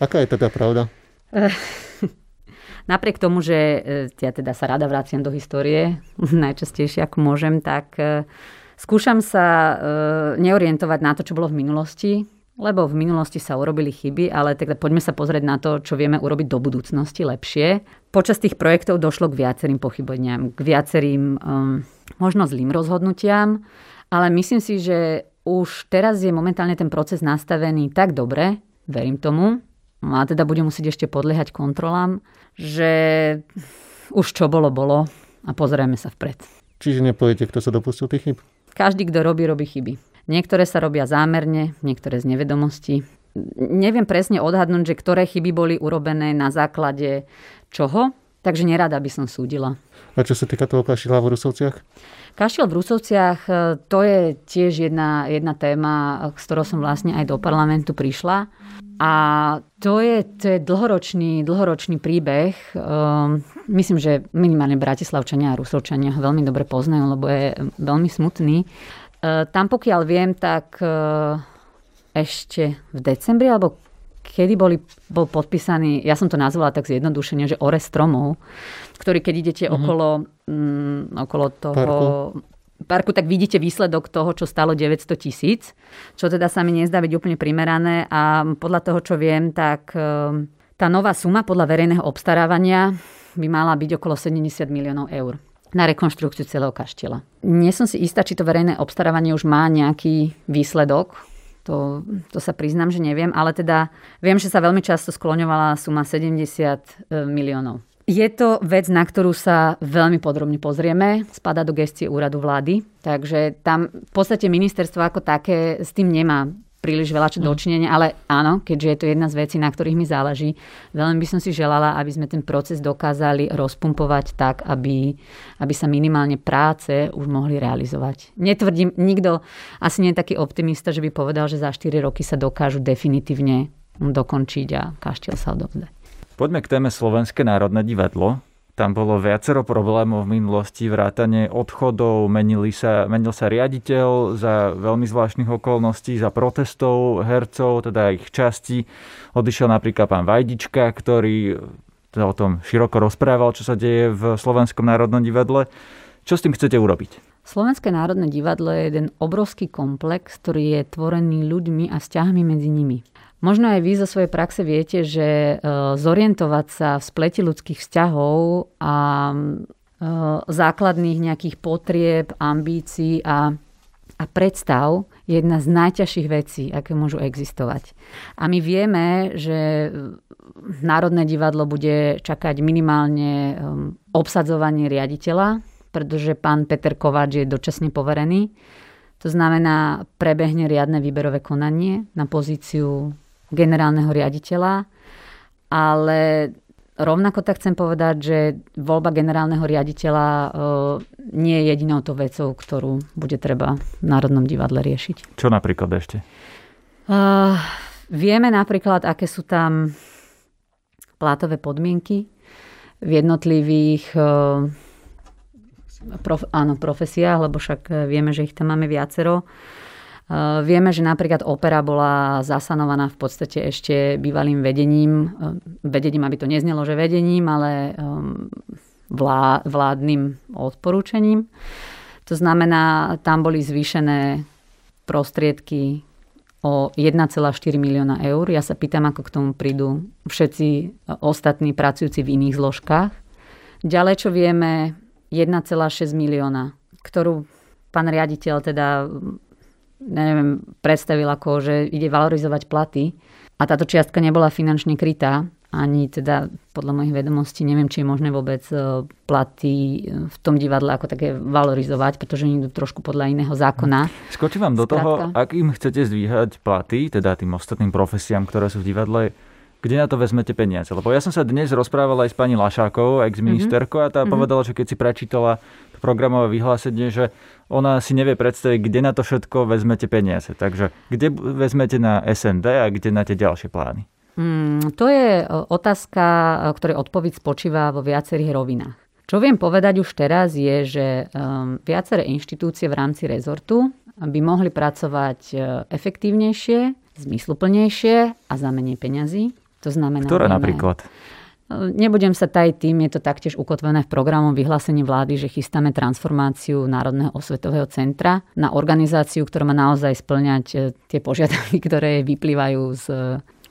Aká je teda pravda? Napriek tomu, že e, ja teda sa rada vraciam do histórie, najčastejšie ako môžem, tak e, skúšam sa e, neorientovať na to, čo bolo v minulosti, lebo v minulosti sa urobili chyby, ale teda poďme sa pozrieť na to, čo vieme urobiť do budúcnosti lepšie. Počas tých projektov došlo k viacerým pochybeniam, k viacerým um, možno zlým rozhodnutiam, ale myslím si, že už teraz je momentálne ten proces nastavený tak dobre, verím tomu, a teda bude musieť ešte podliehať kontrolám, že už čo bolo, bolo a pozrieme sa vpred. Čiže nepoviete, kto sa dopustil tých chyb? Každý, kto robí, robí chyby. Niektoré sa robia zámerne, niektoré z nevedomosti. Neviem presne odhadnúť, že ktoré chyby boli urobené na základe čoho, takže nerada by som súdila. A čo sa týka toho kašila v Rusovciach? Kašiel v Rusovciach, e, to je tiež jedna, jedna téma, s ktorou som vlastne aj do parlamentu prišla. A to je, to je dlhoročný, dlhoročný príbeh. Um, myslím, že minimálne Bratislavčania a Rusovčania ho veľmi dobre poznajú, lebo je veľmi smutný. Uh, tam pokiaľ viem, tak uh, ešte v decembri, alebo kedy boli, bol podpísaný, ja som to nazvala tak zjednodušene, že ore stromov, ktorý keď idete uh-huh. okolo, mm, okolo toho parku. parku, tak vidíte výsledok toho, čo stalo 900 tisíc, čo teda sa mi nezdá byť úplne primerané a podľa toho, čo viem, tak ehm, tá nová suma podľa verejného obstarávania by mala byť okolo 70 miliónov eur na rekonštrukciu celého kaštieľa. Nie som si istá, či to verejné obstarávanie už má nejaký výsledok, to, to sa priznám, že neviem, ale teda viem, že sa veľmi často skloňovala suma 70 e, miliónov. Je to vec, na ktorú sa veľmi podrobne pozrieme. Spada do gestie úradu vlády. Takže tam v podstate ministerstvo ako také s tým nemá príliš veľa čo mm. dočinenia, ale áno, keďže je to jedna z vecí, na ktorých mi záleží, veľmi by som si želala, aby sme ten proces dokázali rozpumpovať tak, aby, aby sa minimálne práce už mohli realizovať. Netvrdím, nikto asi nie je taký optimista, že by povedal, že za 4 roky sa dokážu definitívne dokončiť a kaštiel sa odovzdať. Poďme k téme Slovenské národné divadlo. Tam bolo viacero problémov v minulosti, vrátane odchodov, menili sa, menil sa riaditeľ za veľmi zvláštnych okolností, za protestov hercov, teda ich časti. Odišiel napríklad pán Vajdička, ktorý teda o tom široko rozprával, čo sa deje v Slovenskom národnom divadle. Čo s tým chcete urobiť? Slovenské národné divadlo je jeden obrovský komplex, ktorý je tvorený ľuďmi a vzťahmi medzi nimi. Možno aj vy zo svojej praxe viete, že e, zorientovať sa v spleti ľudských vzťahov a e, základných nejakých potrieb, ambícií a, a predstav je jedna z najťažších vecí, aké môžu existovať. A my vieme, že Národné divadlo bude čakať minimálne obsadzovanie riaditeľa, pretože pán Peter Kováč je dočasne poverený. To znamená, prebehne riadne výberové konanie na pozíciu generálneho riaditeľa, ale rovnako tak chcem povedať, že voľba generálneho riaditeľa e, nie je jedinou to vecou, ktorú bude treba v Národnom divadle riešiť. Čo napríklad ešte? Uh, vieme napríklad, aké sú tam plátové podmienky v jednotlivých uh, prof, áno, profesiách, lebo však vieme, že ich tam máme viacero. Eh, vieme, že napríklad opera bola zasanovaná v podstate ešte bývalým vedením, eh, vedením, aby to neznelo, že vedením, ale ehm, vlá, vládnym odporúčením. To znamená, tam boli zvýšené prostriedky o 1,4 milióna eur. Ja sa pýtam, ako k tomu prídu všetci ostatní pracujúci v iných zložkách. Ďalej, čo vieme, 1,6 milióna, ktorú pán riaditeľ teda neviem, predstavil ako, že ide valorizovať platy a táto čiastka nebola finančne krytá, ani teda podľa mojich vedomostí neviem, či je možné vôbec e, platy e, v tom divadle ako také valorizovať, pretože idú trošku podľa iného zákona. Skočím vám do Skrátka. toho, ak im chcete zdvíhať platy, teda tým ostatným profesiám, ktoré sú v divadle, kde na to vezmete peniaze? Lebo ja som sa dnes rozprával aj s pani Lašákovou, ex-ministerkou, a tá mm-hmm. povedala, že keď si prečítala programové vyhlásenie, že ona si nevie predstaviť, kde na to všetko vezmete peniaze. Takže kde vezmete na SND a kde na tie ďalšie plány? Hmm, to je e, otázka, e, ktorej odpoveď spočíva vo viacerých rovinách. Čo viem povedať už teraz je, že um, viaceré inštitúcie v rámci rezortu by mohli pracovať efektívnejšie, zmysluplnejšie a za menej peňazí. To znamená... Ktoré napríklad? Nebudem sa taj tým, je to taktiež ukotvené v programom vyhlásení vlády, že chystáme transformáciu Národného osvetového centra na organizáciu, ktorá má naozaj splňať e, tie požiadavky, ktoré vyplývajú z e,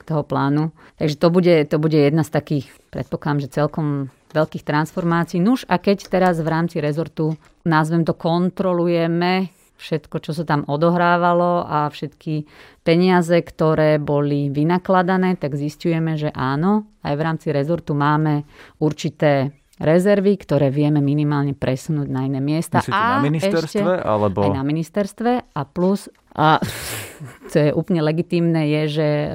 toho plánu. Takže to bude, to bude jedna z takých, predpokladám, že celkom veľkých transformácií. Nuž a keď teraz v rámci rezortu, názvem to, kontrolujeme všetko, čo sa tam odohrávalo a všetky peniaze, ktoré boli vynakladané, tak zistujeme, že áno, aj v rámci rezortu máme určité rezervy, ktoré vieme minimálne presunúť na iné miesta. Myslíte a na ministerstve? Ešte alebo... Aj na ministerstve a plus, a to je úplne legitímne, je, že e,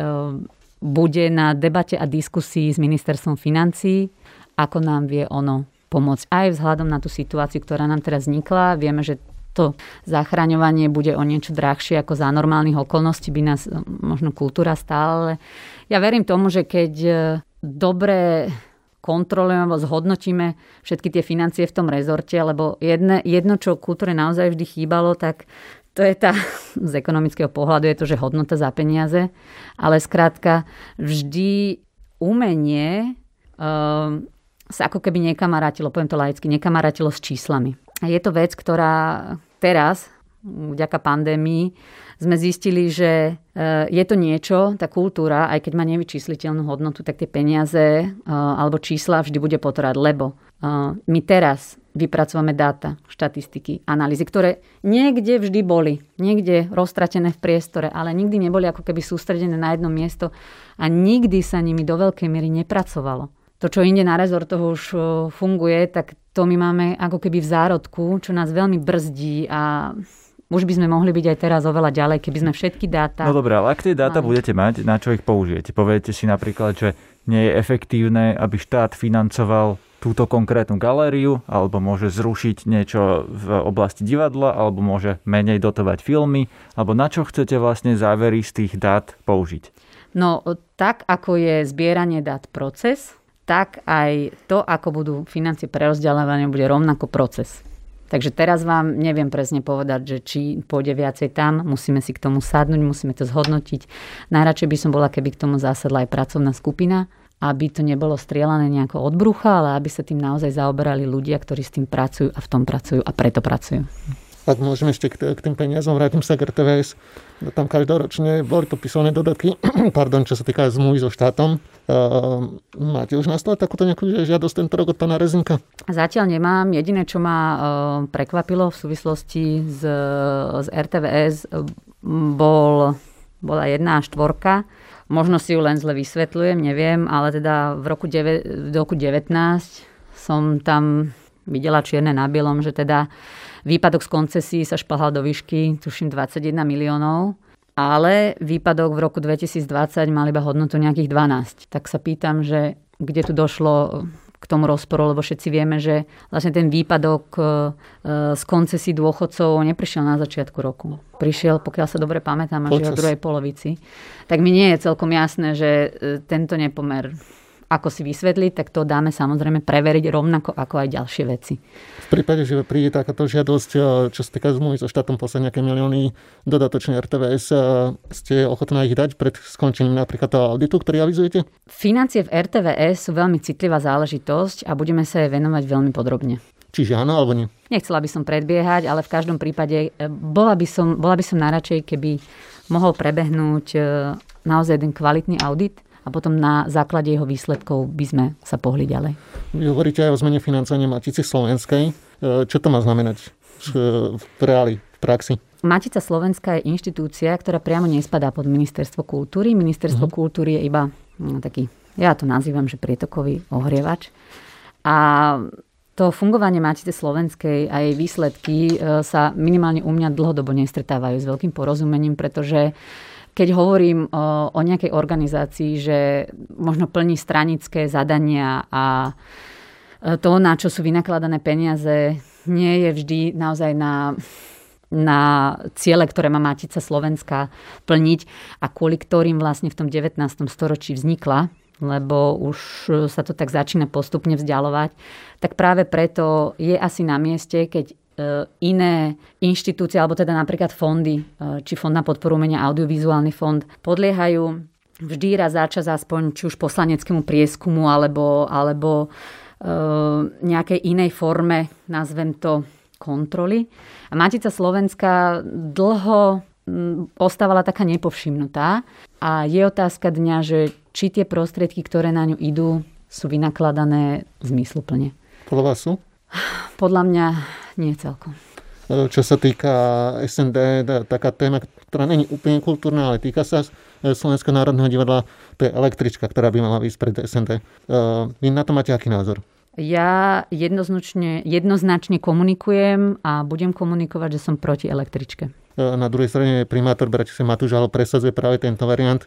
bude na debate a diskusii s ministerstvom financí, ako nám vie ono pomôcť aj vzhľadom na tú situáciu, ktorá nám teraz vznikla. Vieme, že to zachraňovanie bude o niečo drahšie ako za normálnych okolností by nás e, možno kultúra stále. Ale ja verím tomu, že keď e, dobre kontrolujeme alebo zhodnotíme všetky tie financie v tom rezorte, lebo jedne, jedno, čo kultúre naozaj vždy chýbalo, tak to je tá, z ekonomického pohľadu je to, že hodnota za peniaze, ale skrátka vždy umenie um, sa ako keby nekamarátilo, poviem to laicky, nekamarátilo s číslami. A je to vec, ktorá teraz, vďaka pandémii, sme zistili, že uh, je to niečo, tá kultúra, aj keď má nevyčísliteľnú hodnotu, tak tie peniaze uh, alebo čísla vždy bude potrebať, lebo uh, my teraz vypracovame dáta, štatistiky, analýzy, ktoré niekde vždy boli, niekde roztratené v priestore, ale nikdy neboli ako keby sústredené na jedno miesto a nikdy sa nimi do veľkej miery nepracovalo. To, čo inde na rezortoch už funguje, tak to my máme ako keby v zárodku, čo nás veľmi brzdí a už by sme mohli byť aj teraz oveľa ďalej, keby sme všetky dáta... No dobré, ale ak tie dáta mali. budete mať, na čo ich použijete? Poviete si napríklad, že nie je efektívne, aby štát financoval túto konkrétnu galériu, alebo môže zrušiť niečo v oblasti divadla, alebo môže menej dotovať filmy, alebo na čo chcete vlastne závery z tých dát použiť? No tak, ako je zbieranie dát proces, tak aj to, ako budú financie prerozdeľované, bude rovnako proces. Takže teraz vám neviem presne povedať, že či pôjde viacej tam, musíme si k tomu sadnúť, musíme to zhodnotiť. Najradšej by som bola, keby k tomu zásadla aj pracovná skupina, aby to nebolo strieľané nejako od brucha, ale aby sa tým naozaj zaoberali ľudia, ktorí s tým pracujú a v tom pracujú a preto pracujú. Ak môžeme ešte k, tým peniazom, vrátim sa k RTVS. Tam každoročne boli podpísané dodatky, pardon, čo sa týka zmluvy so štátom. Uh, máte už na stole takúto nejakú žiadosť tento rok od pána Rezinka? Zatiaľ nemám. Jediné, čo ma uh, prekvapilo v súvislosti s, s RTVS, bol, bola jedna štvorka, Možno si ju len zle vysvetľujem, neviem, ale teda v roku, deve, v roku 19 som tam videla čierne na bielom, že teda výpadok z koncesí sa šplhal do výšky, tuším, 21 miliónov, ale výpadok v roku 2020 mal iba hodnotu nejakých 12. Tak sa pýtam, že kde tu došlo k tomu rozporu, lebo všetci vieme, že vlastne ten výpadok e, e, z koncesí dôchodcov neprišiel na začiatku roku. Prišiel, pokiaľ sa dobre pamätám, až v druhej polovici. Tak mi nie je celkom jasné, že tento nepomer ako si vysvetliť, tak to dáme samozrejme preveriť rovnako ako aj ďalšie veci. V prípade, že príde takáto žiadosť, čo sa týka zmluvy so štátom posledne nejaké milióny dodatočne RTVS, ste ochotná ich dať pred skončením napríklad toho auditu, ktorý avizujete? Financie v RTVS sú veľmi citlivá záležitosť a budeme sa jej venovať veľmi podrobne. Čiže áno alebo nie? Nechcela by som predbiehať, ale v každom prípade e, bola by som, bola by som najradšej, keby mohol prebehnúť e, naozaj jeden kvalitný audit, a potom na základe jeho výsledkov by sme sa pohli ďalej. Vy hovoríte aj o zmene financovania Matici Slovenskej. E, čo to má znamenať v reáli, v praxi? Matica Slovenska je inštitúcia, ktorá priamo nespadá pod ministerstvo kultúry. Ministerstvo uh-huh. kultúry je iba no, taký, ja to nazývam, že prietokový ohrievač. A to fungovanie Matice Slovenskej a jej výsledky e, sa minimálne u mňa dlhodobo nestretávajú s veľkým porozumením, pretože keď hovorím o, o nejakej organizácii, že možno plní stranické zadania a e, to, na čo sú vynakladané peniaze, nie je vždy naozaj na, na ciele, ktoré má Matica Slovenska plniť a kvôli ktorým vlastne v tom 19. storočí vznikla, lebo už sa to tak začína postupne vzdialovať, tak práve preto je asi na mieste, keď iné inštitúcie, alebo teda napríklad fondy, e, či Fond na podporu umenia, audiovizuálny fond, podliehajú vždy raz za čas aspoň či už poslaneckému prieskumu alebo, alebo e, nejakej inej forme, nazvem to kontroly. A Matica Slovenska dlho ostávala taká nepovšimnutá a je otázka dňa, že či tie prostriedky, ktoré na ňu idú, sú vynakladané zmysluplne. Podľa vás sú? Podľa mňa nie celkom. E, čo sa týka SND, taká téma, ktorá není úplne kultúrna, ale týka sa e, Slovenského národného divadla, to je električka, ktorá by mala ísť pred SND. E, vy na to máte aký názor? Ja jednoznačne, jednoznačne komunikujem a budem komunikovať, že som proti električke. Na druhej strane primátor Bratislava Matúš ale presadzuje práve tento variant.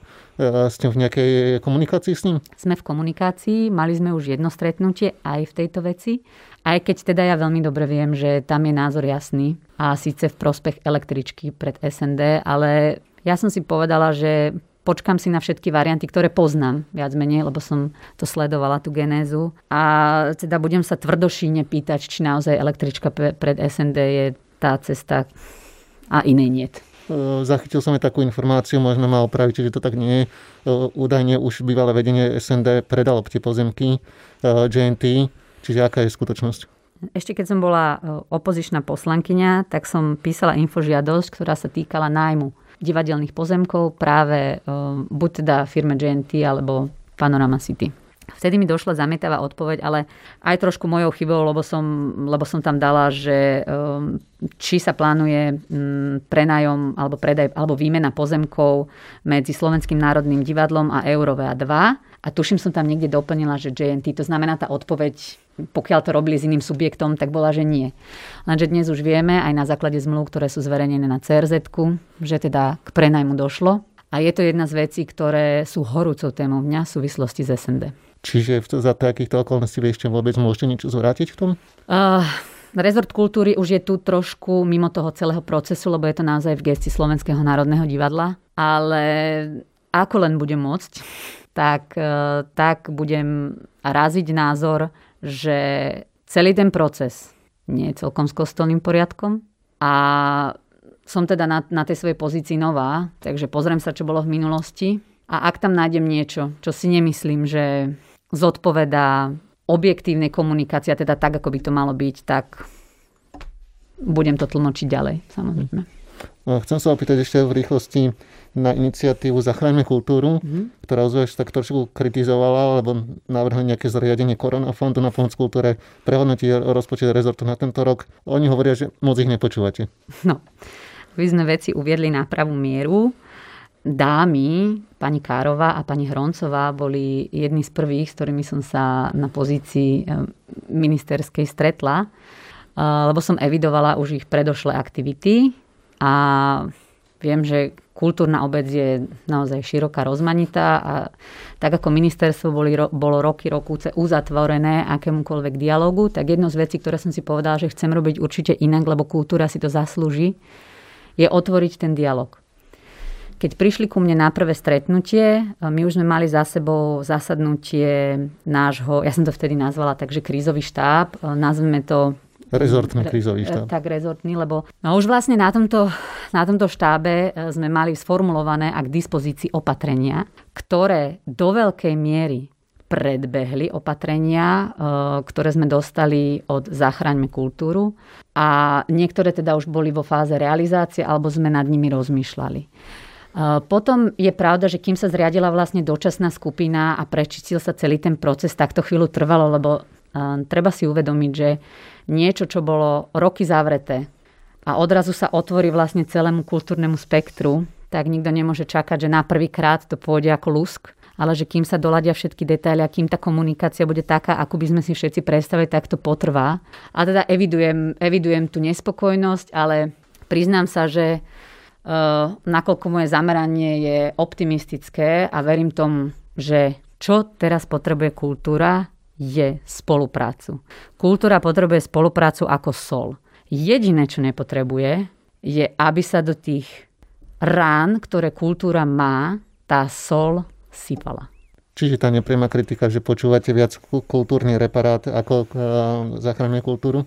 Ste v nejakej komunikácii s ním? Sme v komunikácii, mali sme už jedno stretnutie aj v tejto veci. Aj keď teda ja veľmi dobre viem, že tam je názor jasný a síce v prospech električky pred SND, ale ja som si povedala, že počkam si na všetky varianty, ktoré poznám viac menej, lebo som to sledovala, tú genézu. A teda budem sa tvrdošíne pýtať, či naozaj električka pred SND je tá cesta, a inej niet. Zachytil som aj takú informáciu, možno ma opraviť, čiže to tak nie je. Údajne už bývalé vedenie SND predalo tie pozemky JNT, čiže aká je skutočnosť? Ešte keď som bola opozičná poslankyňa, tak som písala infožiadosť, ktorá sa týkala nájmu divadelných pozemkov práve buď teda firme JNT alebo Panorama City. Vtedy mi došla zamietavá odpoveď, ale aj trošku mojou chybou, lebo som, lebo som tam dala, že um, či sa plánuje um, prenájom alebo predaj alebo výmena pozemkov medzi Slovenským národným divadlom a Eurovea 2. A tuším som tam niekde doplnila, že JNT, to znamená tá odpoveď, pokiaľ to robili s iným subjektom, tak bola, že nie. Lenže dnes už vieme, aj na základe zmluv, ktoré sú zverejnené na CRZ, že teda k prenajmu došlo. A je to jedna z vecí, ktoré sú horúcou témou mňa v súvislosti s SND. Čiže za takýchto okolností vy ešte vôbec môžete niečo zvrátiť v tom? Uh, rezort kultúry už je tu trošku mimo toho celého procesu, lebo je to naozaj v gesti Slovenského národného divadla. Ale ako len budem môcť, tak, uh, tak budem raziť názor, že celý ten proces nie je celkom s kostolným poriadkom a som teda na, na tej svojej pozícii nová, takže pozriem sa, čo bolo v minulosti a ak tam nájdem niečo, čo si nemyslím, že zodpovedá objektívnej komunikácii, teda tak, ako by to malo byť, tak budem to tlmočiť ďalej, samozrejme. No, chcem sa opýtať ešte v rýchlosti na iniciatívu Zachráňme kultúru, mm-hmm. ktorá už tak trošku kritizovala, alebo navrhli nejaké zriadenie koronafondu na pomoc kultúre, prehodnotiť rozpočet rezortu na tento rok. Oni hovoria, že moc ich nepočúvate. No, my sme veci uviedli na pravú mieru dámy, pani Károva a pani Hroncová boli jedni z prvých, s ktorými som sa na pozícii eh, ministerskej stretla, eh, lebo som evidovala už ich predošlé aktivity a viem, že kultúrna obec je naozaj široká, rozmanitá a tak ako ministerstvo boli, bolo roky, rokúce uzatvorené akémukoľvek dialogu, tak jedno z vecí, ktoré som si povedala, že chcem robiť určite inak, lebo kultúra si to zaslúži, je otvoriť ten dialog. Keď prišli ku mne na prvé stretnutie, my už sme mali za sebou zasadnutie nášho, ja som to vtedy nazvala takže krízový štáb, nazveme to Rezortný krízový štáb. Tak rezortný, lebo no už vlastne na tomto, na tomto štábe e, sme mali sformulované a k dispozícii opatrenia, ktoré do veľkej miery predbehli opatrenia, e, ktoré sme dostali od Zachraňme kultúru a niektoré teda už boli vo fáze realizácie alebo sme nad nimi rozmýšľali. Potom je pravda, že kým sa zriadila vlastne dočasná skupina a prečistil sa celý ten proces, tak to chvíľu trvalo, lebo treba si uvedomiť, že niečo, čo bolo roky zavreté a odrazu sa otvorí vlastne celému kultúrnemu spektru, tak nikto nemôže čakať, že na prvýkrát to pôjde ako lusk, ale že kým sa doladia všetky detaily a kým tá komunikácia bude taká, ako by sme si všetci predstavili, tak to potrvá. A teda evidujem, evidujem tú nespokojnosť, ale priznám sa, že Eh, nakoľko moje zameranie je optimistické a verím tomu, že čo teraz potrebuje kultúra, je spoluprácu. Kultúra potrebuje spoluprácu ako sol. Jediné, čo nepotrebuje, je, aby sa do tých rán, ktoré kultúra má, tá sol sypala. Čiže tá nepriama kritika, že počúvate viac kultúrny reparát ako uh, zachráňme kultúru?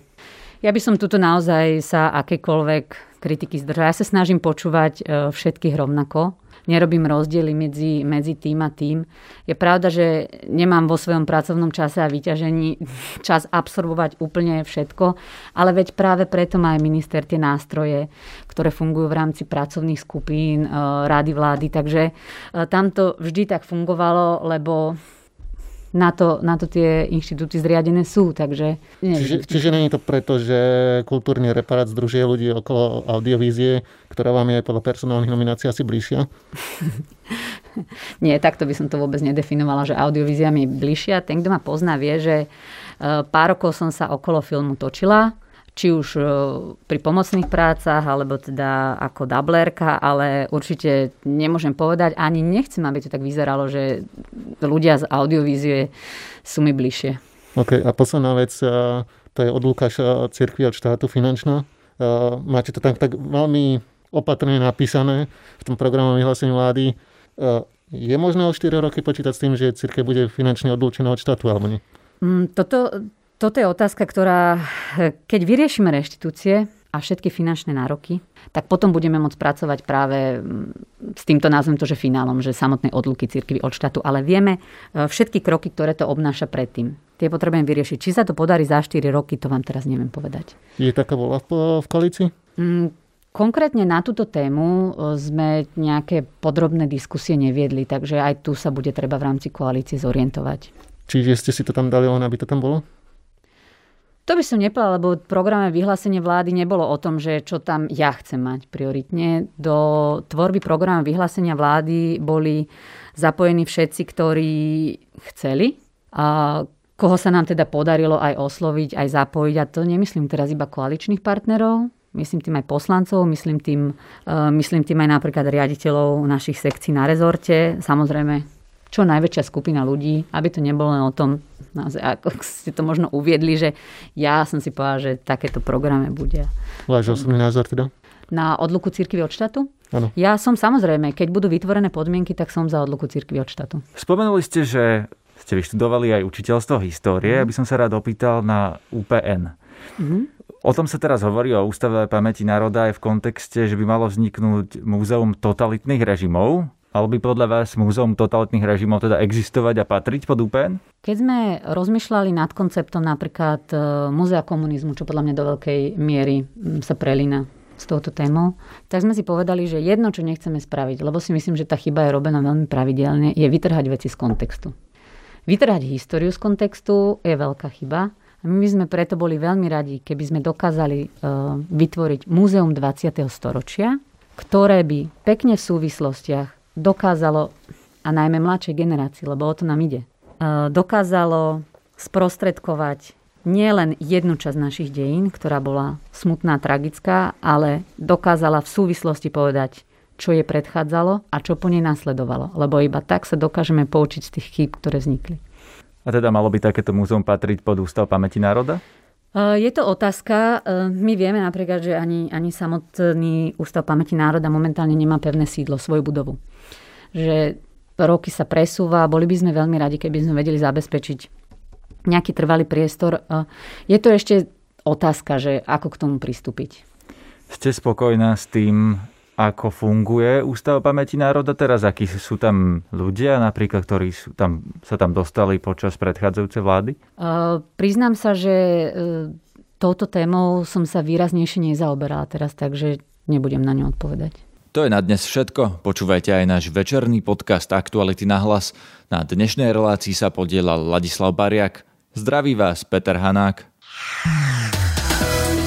Ja by som tuto naozaj sa akékoľvek kritiky zdržala. Ja sa snažím počúvať e, všetkých rovnako. Nerobím rozdiely medzi, medzi tým a tým. Je pravda, že nemám vo svojom pracovnom čase a vyťažení čas absorbovať úplne všetko, ale veď práve preto má aj minister tie nástroje, ktoré fungujú v rámci pracovných skupín, e, rády vlády. Takže e, tam to vždy tak fungovalo, lebo na to, na to tie inštitúty zriadené sú. Takže, čiže, čiže nie je to preto, že kultúrny reparát združuje ľudí okolo audiovízie, ktorá vám je podľa personálnych nominácií asi bližšia? nie, takto by som to vôbec nedefinovala, že audiovízia mi je bližšia. Ten, kto ma pozná, vie, že e, pár rokov som sa okolo filmu točila či už e, pri pomocných prácach, alebo teda ako dublérka, ale určite nemôžem povedať, ani nechcem, aby to tak vyzeralo, že ľudia z audiovízie sú mi bližšie. OK, a posledná vec, e, to je od Lukáša Cirkvi od štátu finančná. E, máte to tam tak veľmi opatrne napísané v tom programu vyhlásení vlády. Je možné o 4 roky počítať s tým, že církev bude finančne odlúčená od štátu, alebo nie? Mm, toto, toto je otázka, ktorá, keď vyriešime reštitúcie a všetky finančné nároky, tak potom budeme môcť pracovať práve mm, s týmto názvom to, že finálom, že samotnej odluky cirkvy od štátu. Ale vieme e, všetky kroky, ktoré to obnáša predtým. Tie potrebujem vyriešiť. Či sa to podarí za 4 roky, to vám teraz neviem povedať. Je taká vola v, v koalícii? Mm, Konkrétne na túto tému sme nejaké podrobné diskusie neviedli, takže aj tu sa bude treba v rámci koalície zorientovať. Čiže ste si to tam dali len, aby to tam bolo? To by som nepovedala, lebo programe vyhlásenie vlády nebolo o tom, že čo tam ja chcem mať prioritne. Do tvorby programu vyhlásenia vlády boli zapojení všetci, ktorí chceli. A koho sa nám teda podarilo aj osloviť, aj zapojiť. A to nemyslím teraz iba koaličných partnerov, Myslím tým aj poslancov, myslím tým, uh, myslím tým aj napríklad riaditeľov našich sekcií na rezorte. Samozrejme, čo najväčšia skupina ľudí, aby to nebolo len o tom, naozaj, ako ste to možno uviedli, že ja som si povedala, že takéto programe bude. Váš osobný názor teda? Na odluku cirkvi od štátu? Áno. Ja som samozrejme, keď budú vytvorené podmienky, tak som za odluku cirkvi od štátu. Spomenuli ste, že ste vyštudovali aj učiteľstvo histórie, mm. aby som sa rád opýtal na UPN. Mm. O tom sa teraz hovorí o Ústave pamäti národa aj v kontexte, že by malo vzniknúť múzeum totalitných režimov. Malo by podľa vás múzeum totalitných režimov teda existovať a patriť pod UPN? Keď sme rozmýšľali nad konceptom napríklad e, múzea komunizmu, čo podľa mňa do veľkej miery sa prelína s touto témou, tak sme si povedali, že jedno, čo nechceme spraviť, lebo si myslím, že tá chyba je robená veľmi pravidelne, je vytrhať veci z kontextu. Vytrhať históriu z kontextu je veľká chyba my sme preto boli veľmi radi, keby sme dokázali uh, vytvoriť múzeum 20. storočia, ktoré by pekne v súvislostiach dokázalo, a najmä mladšej generácii, lebo o to nám ide, uh, dokázalo sprostredkovať nielen jednu časť našich dejín, ktorá bola smutná, tragická, ale dokázala v súvislosti povedať, čo je predchádzalo a čo po nej nasledovalo. Lebo iba tak sa dokážeme poučiť z tých chýb, ktoré vznikli. A teda malo by takéto múzeum patriť pod Ústav pamäti národa? Je to otázka. My vieme napríklad, že ani, ani samotný Ústav pamäti národa momentálne nemá pevné sídlo, svoju budovu. Že roky sa presúva, boli by sme veľmi radi, keby sme vedeli zabezpečiť nejaký trvalý priestor. Je to ešte otázka, že ako k tomu pristúpiť. Ste spokojná s tým, ako funguje Ústav pamäti národa teraz, akí sú tam ľudia napríklad, ktorí sú tam, sa tam dostali počas predchádzajúcej vlády? Uh, priznám sa, že uh, touto témou som sa výraznejšie nezaoberala teraz, takže nebudem na ňu odpovedať. To je na dnes všetko. Počúvajte aj náš večerný podcast Aktuality na hlas. Na dnešnej relácii sa podielal Ladislav Bariak. Zdraví vás Peter Hanák.